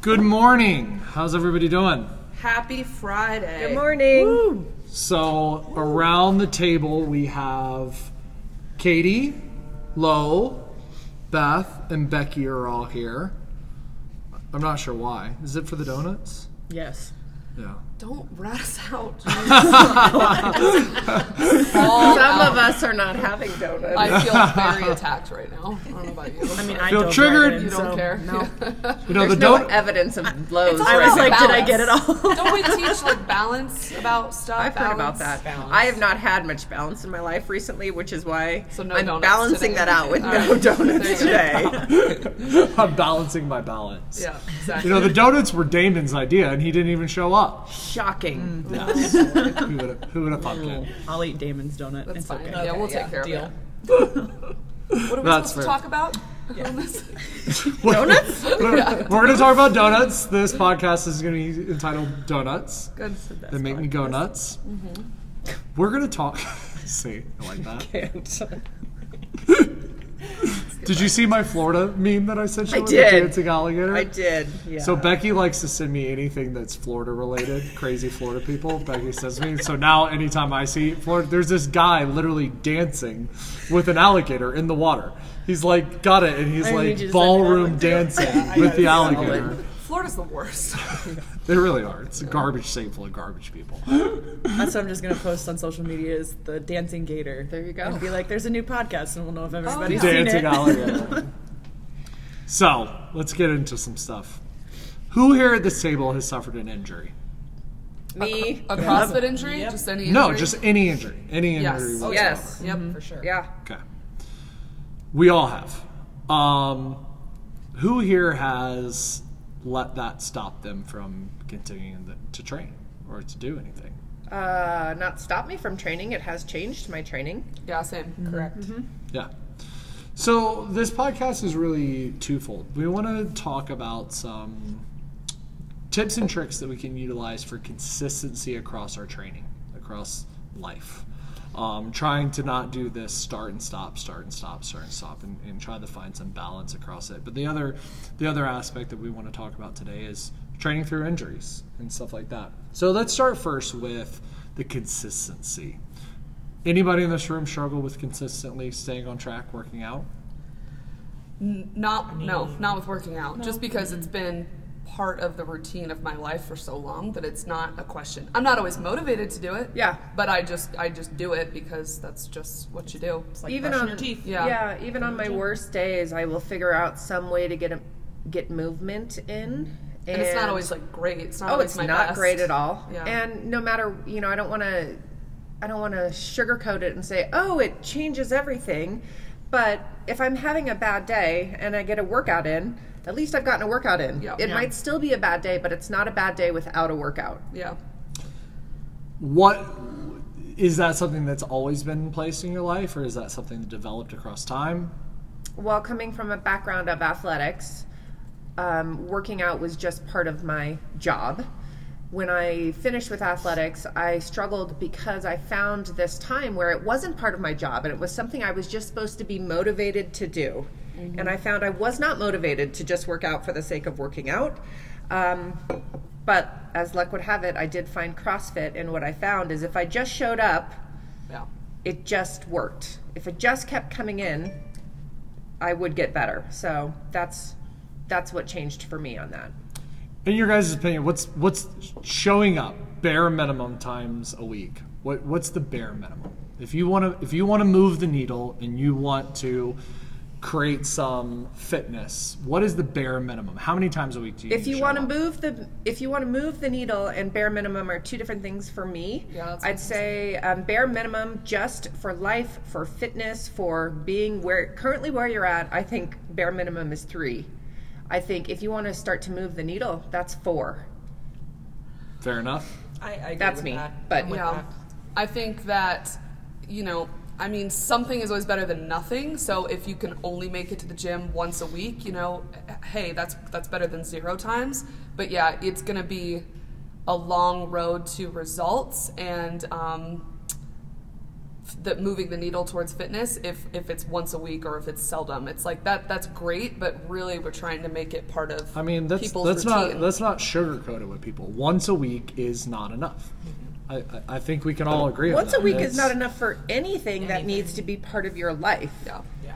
Good morning. How's everybody doing? Happy Friday. Good morning. So, around the table, we have Katie, Lo, Beth, and Becky are all here. I'm not sure why. Is it for the donuts? Yes. Yeah. Don't rat us out. Some of us are not having donuts. I feel very attacked right now. I don't know about you. I mean, I Feel don't triggered? drive you don't so care. No. You know, There's the no donut. evidence of blows. all right about I was like, did I get it all? Don't we teach like balance about stuff? I've heard about Balance? that. I have not had much balance in my life recently, which is why So no I'm balancing today. that out with All no right. donuts There today. I'm balancing my balance. Yeah, exactly. You know, the donuts were Damon's idea, and he didn't even show up. Shocking. Yes. who would have who would have thought that? I'll eat Damon's donut. That's it's fine. okay. Yeah, we'll take yeah, care deal. of it. What are we That's supposed fair. to talk about? Illness? Donuts? We're going to talk about donuts. This podcast is going to be entitled Donuts. Good. They make me go nuts. We're going to talk. See, I like that. Did you see my Florida meme that I sent you? I with did. The dancing alligator. I did. Yeah. So Becky likes to send me anything that's Florida related, crazy Florida people. Becky sends me. So now anytime I see Florida, there's this guy literally dancing with an alligator in the water. He's like got it, and he's I like to send me ballroom dancing with the alligator. Florida's the worst. They really are. It's a garbage state full of garbage people. That's what I'm just gonna post on social media is the dancing gator. There you go. And be like, there's a new podcast, and we'll know if everybody's yeah. seen dancing it. alligator. So let's get into some stuff. Who here at this table has suffered an injury? Me. A CrossFit injury? Yep. Just any No, just any injury. Any injury. Yes. injury. Oh, Yes. Yep, for sure. Yeah. Okay. We all have. Um, who here has let that stop them from continuing the, to train or to do anything? Uh, not stop me from training. It has changed my training. Yeah, same. Correct. Yeah. So this podcast is really twofold. We want to talk about some tips and tricks that we can utilize for consistency across our training, across life. Um, trying to not do this start and stop, start and stop, start and stop, and, and try to find some balance across it. But the other, the other aspect that we want to talk about today is training through injuries and stuff like that. So let's start first with the consistency. Anybody in this room struggle with consistently staying on track, working out? Not no, not with working out. Just because it's been part of the routine of my life for so long that it's not a question. I'm not always motivated to do it. Yeah. But I just I just do it because that's just what you do. It's like even on your teeth. Yeah. yeah, even on my worst days, I will figure out some way to get a, get movement in. And it's not always like great. It's not oh, always it's my not best. great at all. Yeah. And no matter, you know, I don't want to, I don't want to sugarcoat it and say, oh, it changes everything. But if I'm having a bad day and I get a workout in, at least I've gotten a workout in. Yeah. It Yeah. might still be a bad day, but it's not a bad day without a workout. Yeah. What is that something that's always been placed in your life, or is that something that developed across time? Well, coming from a background of athletics, um, working out was just part of my job. When I finished with athletics, I struggled because I found this time where it wasn't part of my job and it was something I was just supposed to be motivated to do. And I found I was not motivated to just work out for the sake of working out. Um, but as luck would have it, I did find CrossFit, and what I found is if I just showed up, Yeah. it just worked. If it just kept coming in, I would get better. So that's that's what changed for me on that. In your guys' opinion, what's what's showing up bare minimum times a week? What what's the bare minimum? If you want to if you want to move the needle and you want to create some fitness, what is the bare minimum? How many times a week do you? If you want to move the if you want to move the needle and bare minimum are two different things for me. Yeah, I'd say um, bare minimum just for life, for fitness, for being where currently where you're at. I think bare minimum is three. I think if you want to start to move the needle, that's four. fair enough. I, I agree That's with me. that. But Yeah. I think that, you know, I mean, something is always better than nothing. So if you can only make it to the gym once a week, you know, hey, that's that's better than zero times. But yeah, it's gonna be a long road to results, and um, that moving the needle towards fitness if if it's once a week or if it's seldom it's like that that's great but really we're trying to make it part of I mean, that's people's that's routine. not let's not sugarcoat it with people. Once a week is not enough. I, I, I think we can all agree. on Once a week It's- is not enough for anything that needs to be part of your life. yeah Yeah.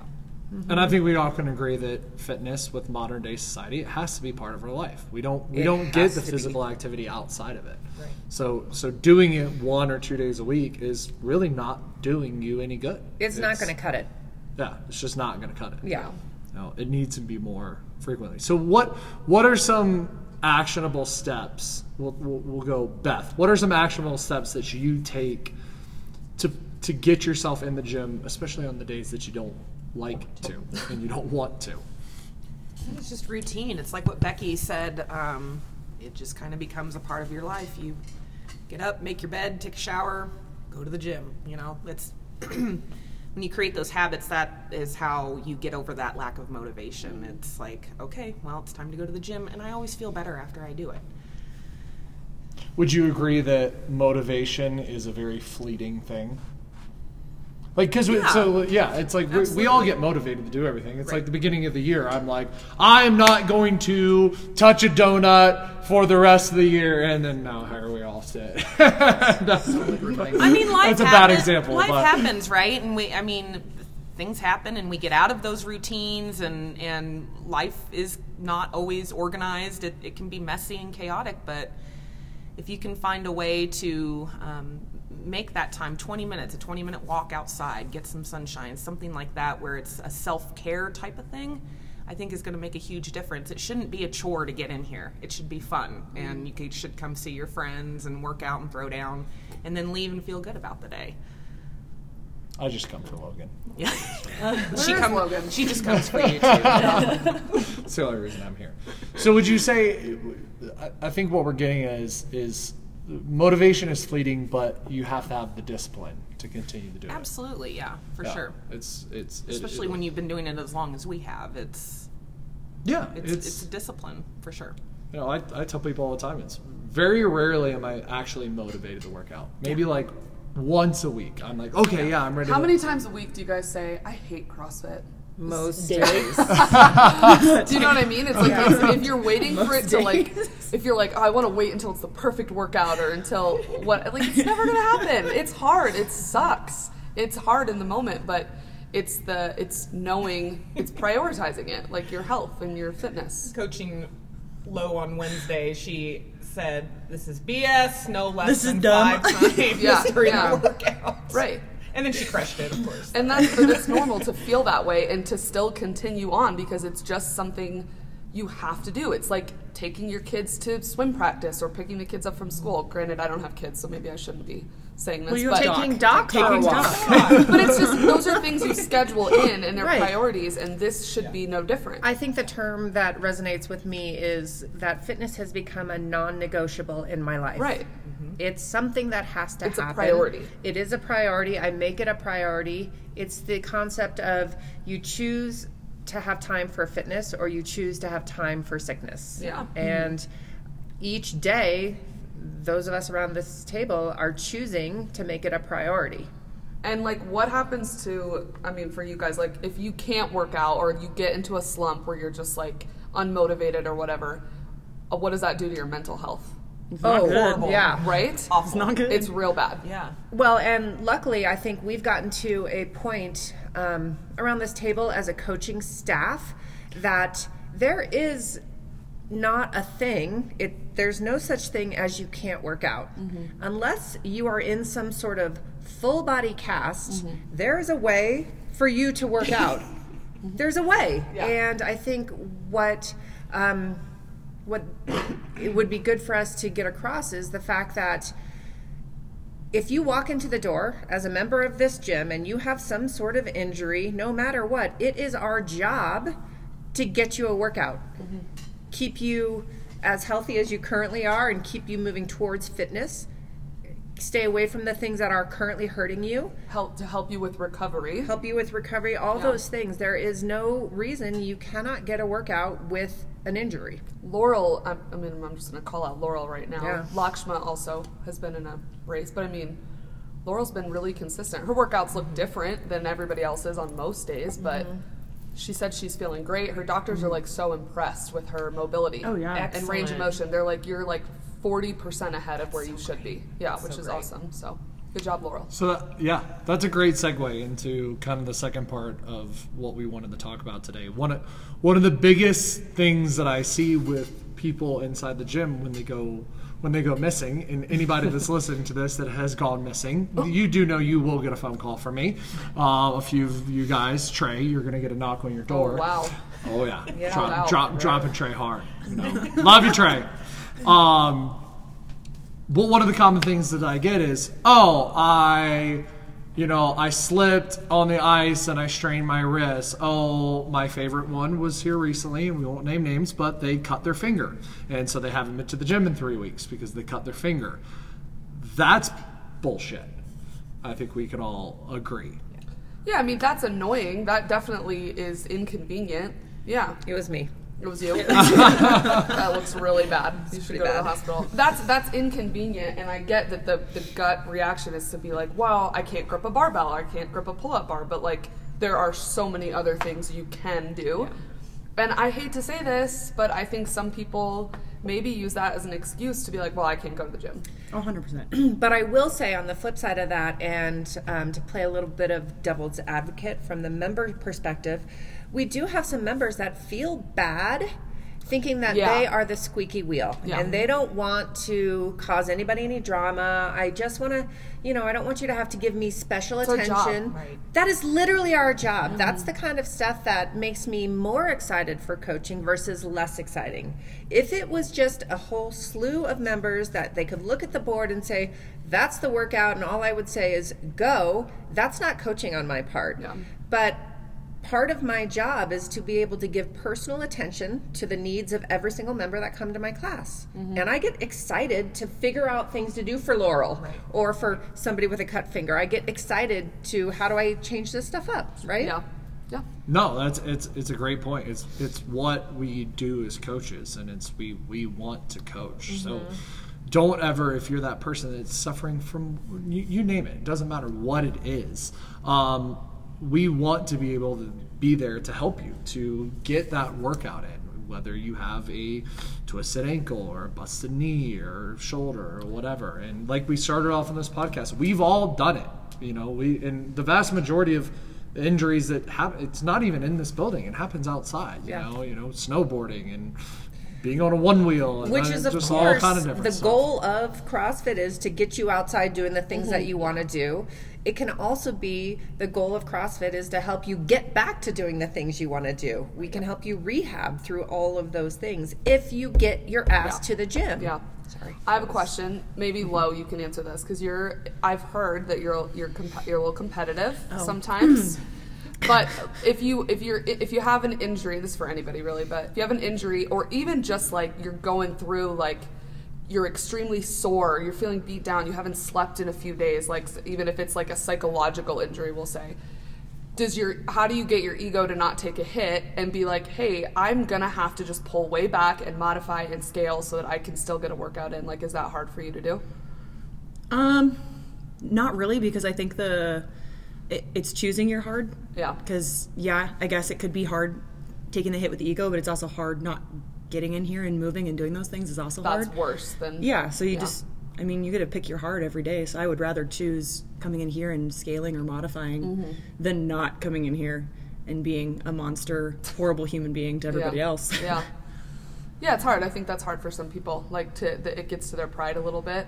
Mm-hmm. And I think we all can agree that fitness with modern day society it has to be part of our life. We don't we It don't get the to be. physical activity outside of it. Right. So so doing it one or two days a week is really not doing you any good. It's, not going to cut it. Yeah, it's just not going to cut it. Yeah. No, it needs to be more frequently. So what what are some actionable steps? We'll, we'll, we'll go Beth. What are some actionable steps that you take to to get yourself in the gym, especially on the days that you don't like to and you don't want to? It's just routine. It's like what Becky said. Um, it just kind of becomes a part of your life. You get up, make your bed, take a shower, go to the gym. You know, it's when you create those habits. That is how you get over that lack of motivation. It's like, okay, well, it's time to go to the gym, and I always feel better after I do it. Would you agree that motivation is a very fleeting thing? Like, because Yeah. so yeah, it's like we, we all get motivated to do everything. It's like the beginning of the year. I'm like, I'm not going to touch a donut for the rest of the year, and then now here we all sit. That's- I mean, life. That's a bad example, Life but- happens, right? And we, I mean, things happen, and we get out of those routines, and and life is not always organized. It, it can be messy and chaotic, but if you can find a way to um, make that time 20 minutes a 20 minute walk outside get some sunshine something like that where it's a self-care type of thing i think is going to make a huge difference it shouldn't be a chore to get in here it should be fun and mm-hmm. you could, should come see your friends and work out and throw down and then leave and feel good about the day I just come for Logan. yeah she is come, Logan? she just comes for you too That's the only reason I'm here. So would you say? I- I think what we're getting at is is motivation is fleeting, but you have to have the discipline to continue to do it. absolutely yeah for Yeah. sure It's it's especially it- when you've been doing it as long as we have it's yeah it's, it's, a discipline for sure You know, I, I tell people all the time, it's very rarely am I actually motivated to work out. Maybe like once a week. I'm like, okay, yeah, I'm ready. how to, many times a week do you guys say i hate crossfit Most Days. days. do you know what I mean? It's like it's, if you're waiting for it to like, if you're like, oh, I want to wait until it's the perfect workout or until what, like it's never gonna happen. It's hard. It sucks. It's hard in the moment, but it's the it's knowing, it's prioritizing it, like your health and your fitness. coaching Lo on Wednesday, she said, "This is BS. No less This is than dumb." five times Yeah, during yeah. the workout." Right. And then she crushed it, of course. And that's but it's normal to feel that way and to still continue on because it's just something you have to do. It's like taking your kids to swim practice or picking the kids up from school. Granted, I don't have kids, so maybe I shouldn't be saying this. you but, Taking Doc for a Taking walk. Doc. but it's just those are things you schedule in and they're Right. priorities, and this should be no different. I think the term that resonates with me is that fitness has become a non-negotiable in my life. right. It's something that has to It's a happen. priority. It is a priority. I make it a priority. It's the concept of you choose to have time for fitness or you choose to have time for sickness. Yeah. And each day, those of us around this table are choosing to make it a priority. And like, what happens to? I mean, for you guys, like, if you can't work out or you get into a slump where you're just like unmotivated or whatever, uh, what does that do to your mental health? Oh, good. yeah. Right? Awful. Not good. It's real bad. Yeah. Well, and luckily, I think we've gotten to a point um, around this table as a coaching staff that there is not a thing. It there's no such thing as you can't work out unless you are in some sort of full body cast. there is a way for you to work out. There's a way, Yeah. and I think what. Um, what it would be good for us to get across is the fact that if you walk into the door as a member of this gym and you have some sort of injury, no matter what, it is our job to get you a workout. Mm-hmm. Keep you as healthy as you currently are and keep you moving towards fitness. Stay away from the things that are currently hurting you. Help to help you with recovery. Help you with recovery, all Yeah. those things. There is no reason you cannot get a workout with an injury. Laurel, I, I mean, I'm just going to call out Laurel right now. Yeah. Lakshma also has been in a race, but I mean, Laurel's been really consistent. Her workouts look different than everybody else's on most days, but Mm-hmm. she said she's feeling great. Her doctors are like so impressed with her mobility. Oh, yeah. and range of motion. They're like you're like forty percent ahead of where you should be. Yeah, which is great. awesome. So good job, Laurel. So that, yeah, that's a great segue into kind of the second part of what we wanted to talk about today. One of one of the biggest things that I see with people inside the gym when they go when they go missing, and anybody that's listening to this that has gone missing, you do know you will get a phone call from me. Uh, a few of you guys, Trey, you're gonna get a knock on your door. Oh wow. Oh yeah, Yeah. drop, Wow. drop, dropping Trey hard. You know? Love you, Trey. Um, but one of the common things that I get is, oh, I, you know, I slipped on the ice and I strained my wrist. Oh, my favorite one was here recently, and we won't name names, but they cut their finger, and so they haven't been to the gym in three weeks because they cut their finger. That's bullshit. I think we can all agree. Yeah, I mean that's annoying. That definitely is inconvenient. Yeah, It was me. It was you. that looks really bad. You should pretty go to the hospital. That's that's inconvenient, and I get that the the gut reaction is to be like, well, I can't grip a barbell, I can't grip a pull up bar, but like there are so many other things you can do. And I hate to say this, but I think some people maybe use that as an excuse to be like, well, I can't go to the gym. Oh, 100%. But I will say, on the flip side of that, and um, to play a little bit of devil's advocate from the member perspective, we do have some members that feel bad thinking that Yeah. they are the squeaky wheel Yeah. and they don't want to cause anybody any drama. I just want to, you know, I don't want you to have to give me special job, attention. right. That is literally our job. Mm-hmm. That's the kind of stuff that makes me more excited for coaching versus less exciting. If it was just a whole slew of members that they could look at the board and say, that's the workout, and all I would say is go, that's not coaching on my part. Yeah. But part of my job is to be able to give personal attention to the needs of every single member that come to my class Mm-hmm. and i get excited to figure out things to do for laurel or for somebody with a cut finger i get excited to how do i change this stuff up right Yeah, yeah. No, that's it's it's a great point. It's it's what we do as coaches, and it's we we want to coach. So don't ever, if you're that person that's suffering from you, you name it, it doesn't matter what it is. Um, we want to be able to be there to help you to get that workout in, whether you have a twisted ankle or a busted knee or shoulder or whatever. And like we started off in this podcast, we've all done it. You know, we and the vast majority of injuries that happen it's not even in this building it happens outside you Yeah. know you know snowboarding and being on a one wheel and which is of just all course kind of the stuff. goal of crossfit is to get you outside doing the things that mm-hmm. you want to do it can also be the goal of crossfit is to help you get back to doing the things you want to do we can help you rehab through all of those things if you get your ass Yeah. to the gym Yeah. sorry I have a question. Maybe mm-hmm. Lo, you can answer this because you're. I've heard that you're you're comp- you're a little competitive oh. sometimes. but if you if you're if you have an injury, this is for anybody really, but if you have an injury or even just like you're going through like you're extremely sore, you're feeling beat down, you haven't slept in a few days, like even if it's like a psychological injury, we'll say does your how do you get your ego to not take a hit and be like hey i'm gonna have to just pull way back and modify and scale so that i can still get a workout in like is that hard for you to do? Um, not really, because I think the it, it's choosing your hard. Yeah. Because yeah, I guess it could be hard taking the hit with the ego, but it's also hard not getting in here and moving and doing those things is also that's hard. That's worse than Yeah. So you Yeah. just, I mean, you got to pick your hard every day. So I would rather choose coming in here and scaling or modifying Mm-hmm. than not coming in here and being a monster, horrible human being to everybody yeah. else. yeah yeah it's hard i think that's hard for some people like to that it gets to their pride a little bit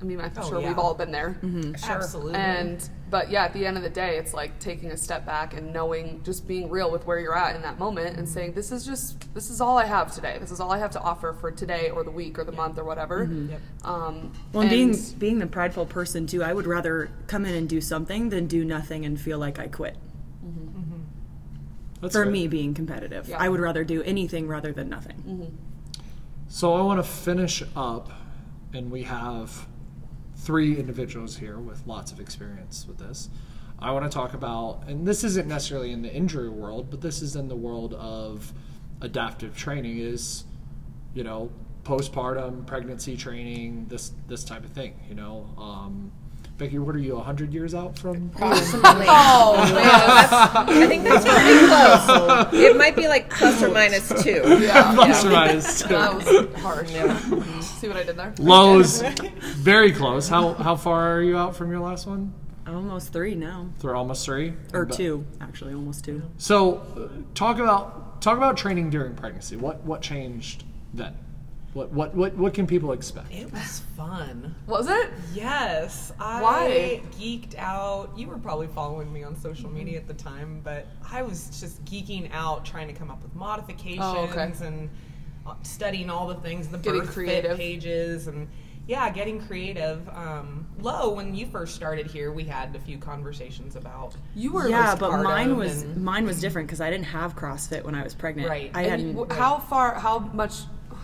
i mean i'm Oh, sure yeah. we've all been there Absolutely. and but yeah at the end of the day it's like taking a step back and knowing just being real with where you're at in that moment and saying this is just this is all i have today this is all i have to offer for today or the week or the month or whatever mm-hmm. Yep. um Well, and being being the prideful person too, I would rather come in and do something than do nothing and feel like I quit. Mm-hmm. Mm-hmm. That's For fair. me, being competitive, Yeah. I would rather do anything rather than nothing. So I want to finish up, and we have three individuals here with lots of experience with this. I want to talk about, and this isn't necessarily in the injury world, but this is in the world of adaptive training. Is you know postpartum pregnancy training, this this type of thing. You know, um, Becky, what are you? hundred years out from? Approximately. Oh man, I think that's pretty close. It might be like plus or minus two. Plus or minus two. that was harsh. See what I did there? Lowe's, very close. How how far are you out from your last one? Almost three now, Through almost three or two actually, almost two. So, uh, talk about talk about training during pregnancy. What what changed then? What what what what can people expect? It was fun. Was it? Yes, I Why? geeked out. You were probably following me on social media at the time, but I was just geeking out trying to come up with modifications Oh, okay. and uh, studying all the things, the Getting birth creative. fit pages, and yeah, getting creative. Um, Lo, when you first started here, we had a few conversations about You were Yeah, but mine was and- mine was different because I didn't have CrossFit when I was pregnant. Right. I hadn't. you- how far? How much?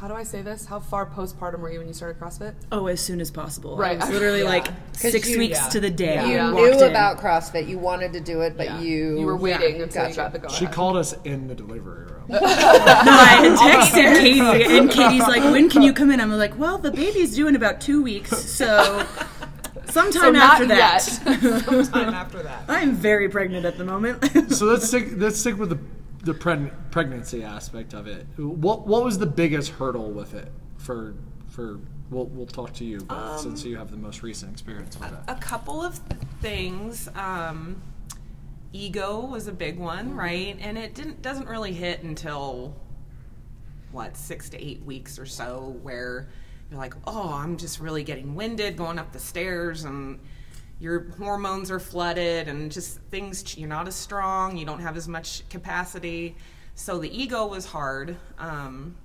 How do I say this? How far postpartum were you when you started CrossFit? oh, as soon as possible. Right. I was literally Yeah. like 'Cause six you- weeks yeah. to the day. You Yeah. knew in. about CrossFit. You wanted to do it, but Yeah. you You were waiting until you gotcha. got the go She called us in the delivery room. No, I texted Katie, and Katie's like, "When can you come in?" I'm like, "Well, the baby's due in about two weeks, so sometime So not after that." time after that. I'm very pregnant at the moment. so let's stick let's stick with the the preg- pregnancy aspect of it. What what was the biggest hurdle with it for for we'll we'll talk to you both since you have the most recent experience with it. a couple of things. Um, ego was a big one, right? And it didn't doesn't really hit until what six to eight weeks or so, where you're like, oh, I'm just really getting winded going up the stairs, and your hormones are flooded, and just things you're not as strong, you don't have as much capacity. So the ego was hard. Um,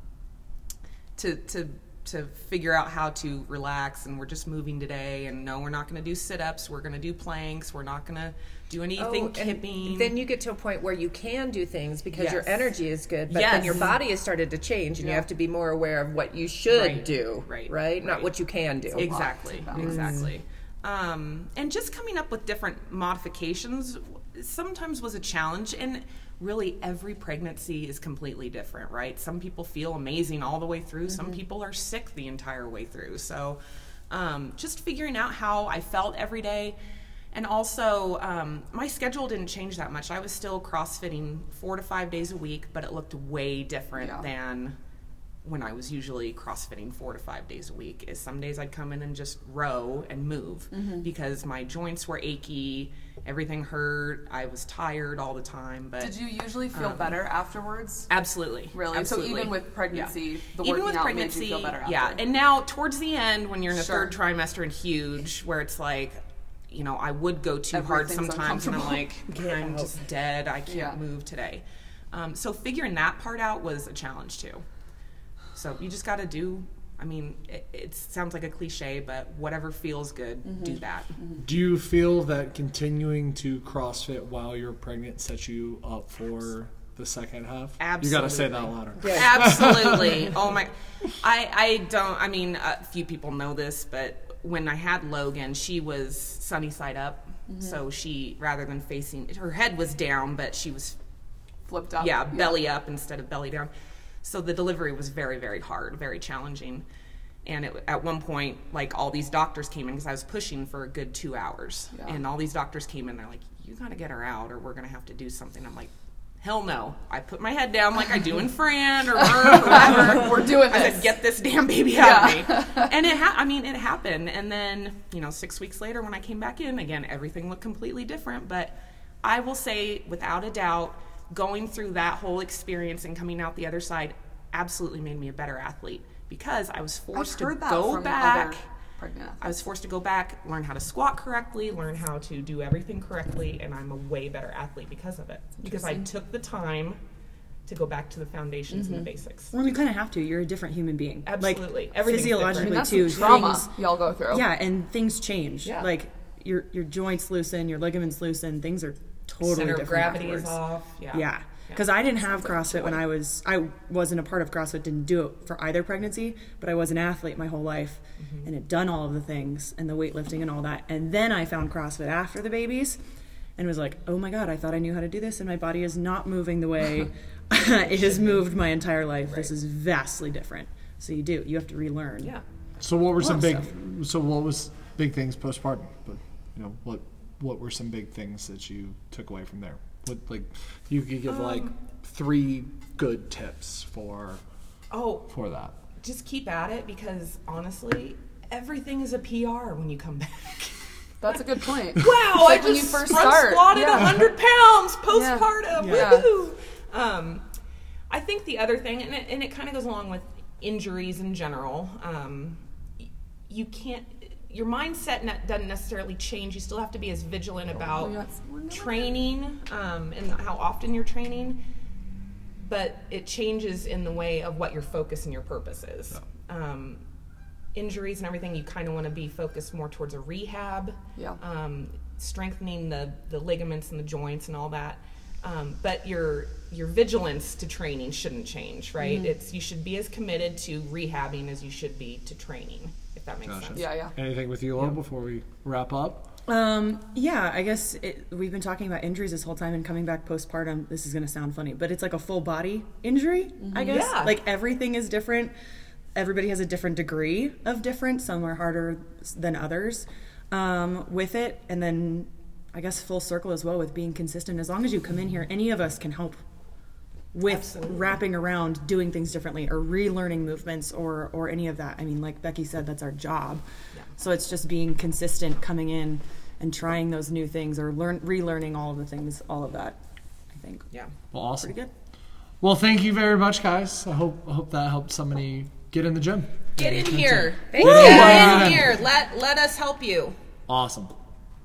to to to figure out how to relax and we're just moving today and no we're not going to do sit-ups we're going to do planks we're not going to do anything Oh, kipping Then you get to a point where you can do things because your energy is good, but then your body has started to change, and you have to be more aware of what you should Right. do, Right. Right, not what you can do. exactly exactly um, and just coming up with different modifications sometimes was a challenge and really every pregnancy is completely different right? Some people feel amazing all the way through. Some people are sick the entire way through. So um, just figuring out how i felt every day. And also um, my schedule didn't change that much. I was still crossfitting four to five days a week but it looked way different Yeah. than when I was usually CrossFitting four to five days a week is some days I'd come in and just row and move Mm-hmm. because my joints were achy, everything hurt, I was tired all the time. But Did you usually feel better afterwards? absolutely, Really? absolutely. So even with pregnancy, the even working with out pregnancy, made you feel better after. yeah. And now towards the end, when you're in the Sure. third trimester and huge, where it's like. You know, I would go too hard sometimes, and I'm like, I'm just dead. I can't Yeah. move today. Um, so figuring that part out was a challenge too. So you just got to do. I mean, it, it sounds like a cliche, but whatever feels good, Mm-hmm. do that. Do you feel that continuing to CrossFit while you're pregnant sets you up for the second half? Absolutely. You got to say that Absolutely. louder. Absolutely. oh my. I I don't. I mean, a few people know this, but when I had Logan, she was sunny side up. Mm-hmm. So she, rather than facing, her head was down, but she was Flipped up. yeah, belly up instead of belly down. So the delivery was very, very hard, very challenging. And it, at one point, like all these doctors came in because I was pushing for a good two hours, Yeah. and all these doctors came in. They're like, "You got to get her out, or we're gonna have to do something." I'm like, "Hell no!" I put my head down like I do in Fran or whatever. We're doing I said, "Get this damn baby out Yeah. of me." And it, ha- I mean, it happened. And then, you know, six weeks later, when I came back in again, everything looked completely different. But I will say, without a doubt, going through that whole experience and coming out the other side absolutely made me a better athlete because I was I've forced to that go from back. other pregnant I was forced to go back, learn how to squat correctly, learn how to do everything correctly, and I'm a way better athlete because of it. Because I took the time to go back to the foundations and the mm-hmm. basics. well, you kind of have to. You're a different human being. Absolutely. Like Everything's physiologically different. That's too. trauma things- y'all go through. Yeah, and things change. Yeah. Like your your joints loosen, your ligaments loosen. Things are totally Center of different. gravity afterwards. is off. Yeah. Yeah, because I didn't have CrossFit when I was I wasn't a part of CrossFit. Didn't do it for either pregnancy, but I was an athlete my whole life, mm-hmm. and had done all of the things and the weightlifting and all that. And then I found CrossFit after the babies, and was like, oh my god, I thought I knew how to do this, and my body is not moving the way it has moved my entire life. This is vastly different. So you do you have to relearn. Yeah. So what were some big? of So what was big things postpartum? But you know, what what were some big things that you took away from there? What like you could give like three good tips for Oh, for that. just keep at it because honestly, everything is a PR when you come back. That's a good point. Wow, like I when just you first front start. squatted Yeah. 100 pounds postpartum. Yeah. Woohoo! Um, I think the other thing, and it, and it kind of goes along with injuries in general, um, you can't, your mindset doesn't necessarily change. You still have to be as vigilant about got someone over there. training um, and how often you're training, but it changes in the way of what your focus and your purpose is. Um, injuries and everything, you kind of want to be focused more towards a rehab Yeah. um, strengthening the, the ligaments and the joints and all that. Um, but your your vigilance to training shouldn't change, right? It's you should be as committed to rehabbing as you should be to training, that makes Gotcha. sense. Yeah, yeah. Anything with you, Laura, before we wrap up? Um, yeah, I guess it, we've been talking about injuries this whole time and coming back postpartum. This is going to sound funny, but it's like a full body injury, I guess. Yeah. Like everything is different. Everybody has a different degree of different. Some are harder than others um, with it. And then I guess full circle as well with being consistent. As long as you come in here, any of us can help with Absolutely. wrapping around doing things differently or relearning movements or or any of that. I mean, like Becky said, that's our job. So it's just being consistent, coming in and trying those new things or learn relearning all of the things, all of that. I think Yeah. Well, awesome. pretty good. Well, thank you very much, guys. I hope I hope that helped somebody get in the gym. Get in Get here. Get Get in. in here. Let let us help you. Awesome.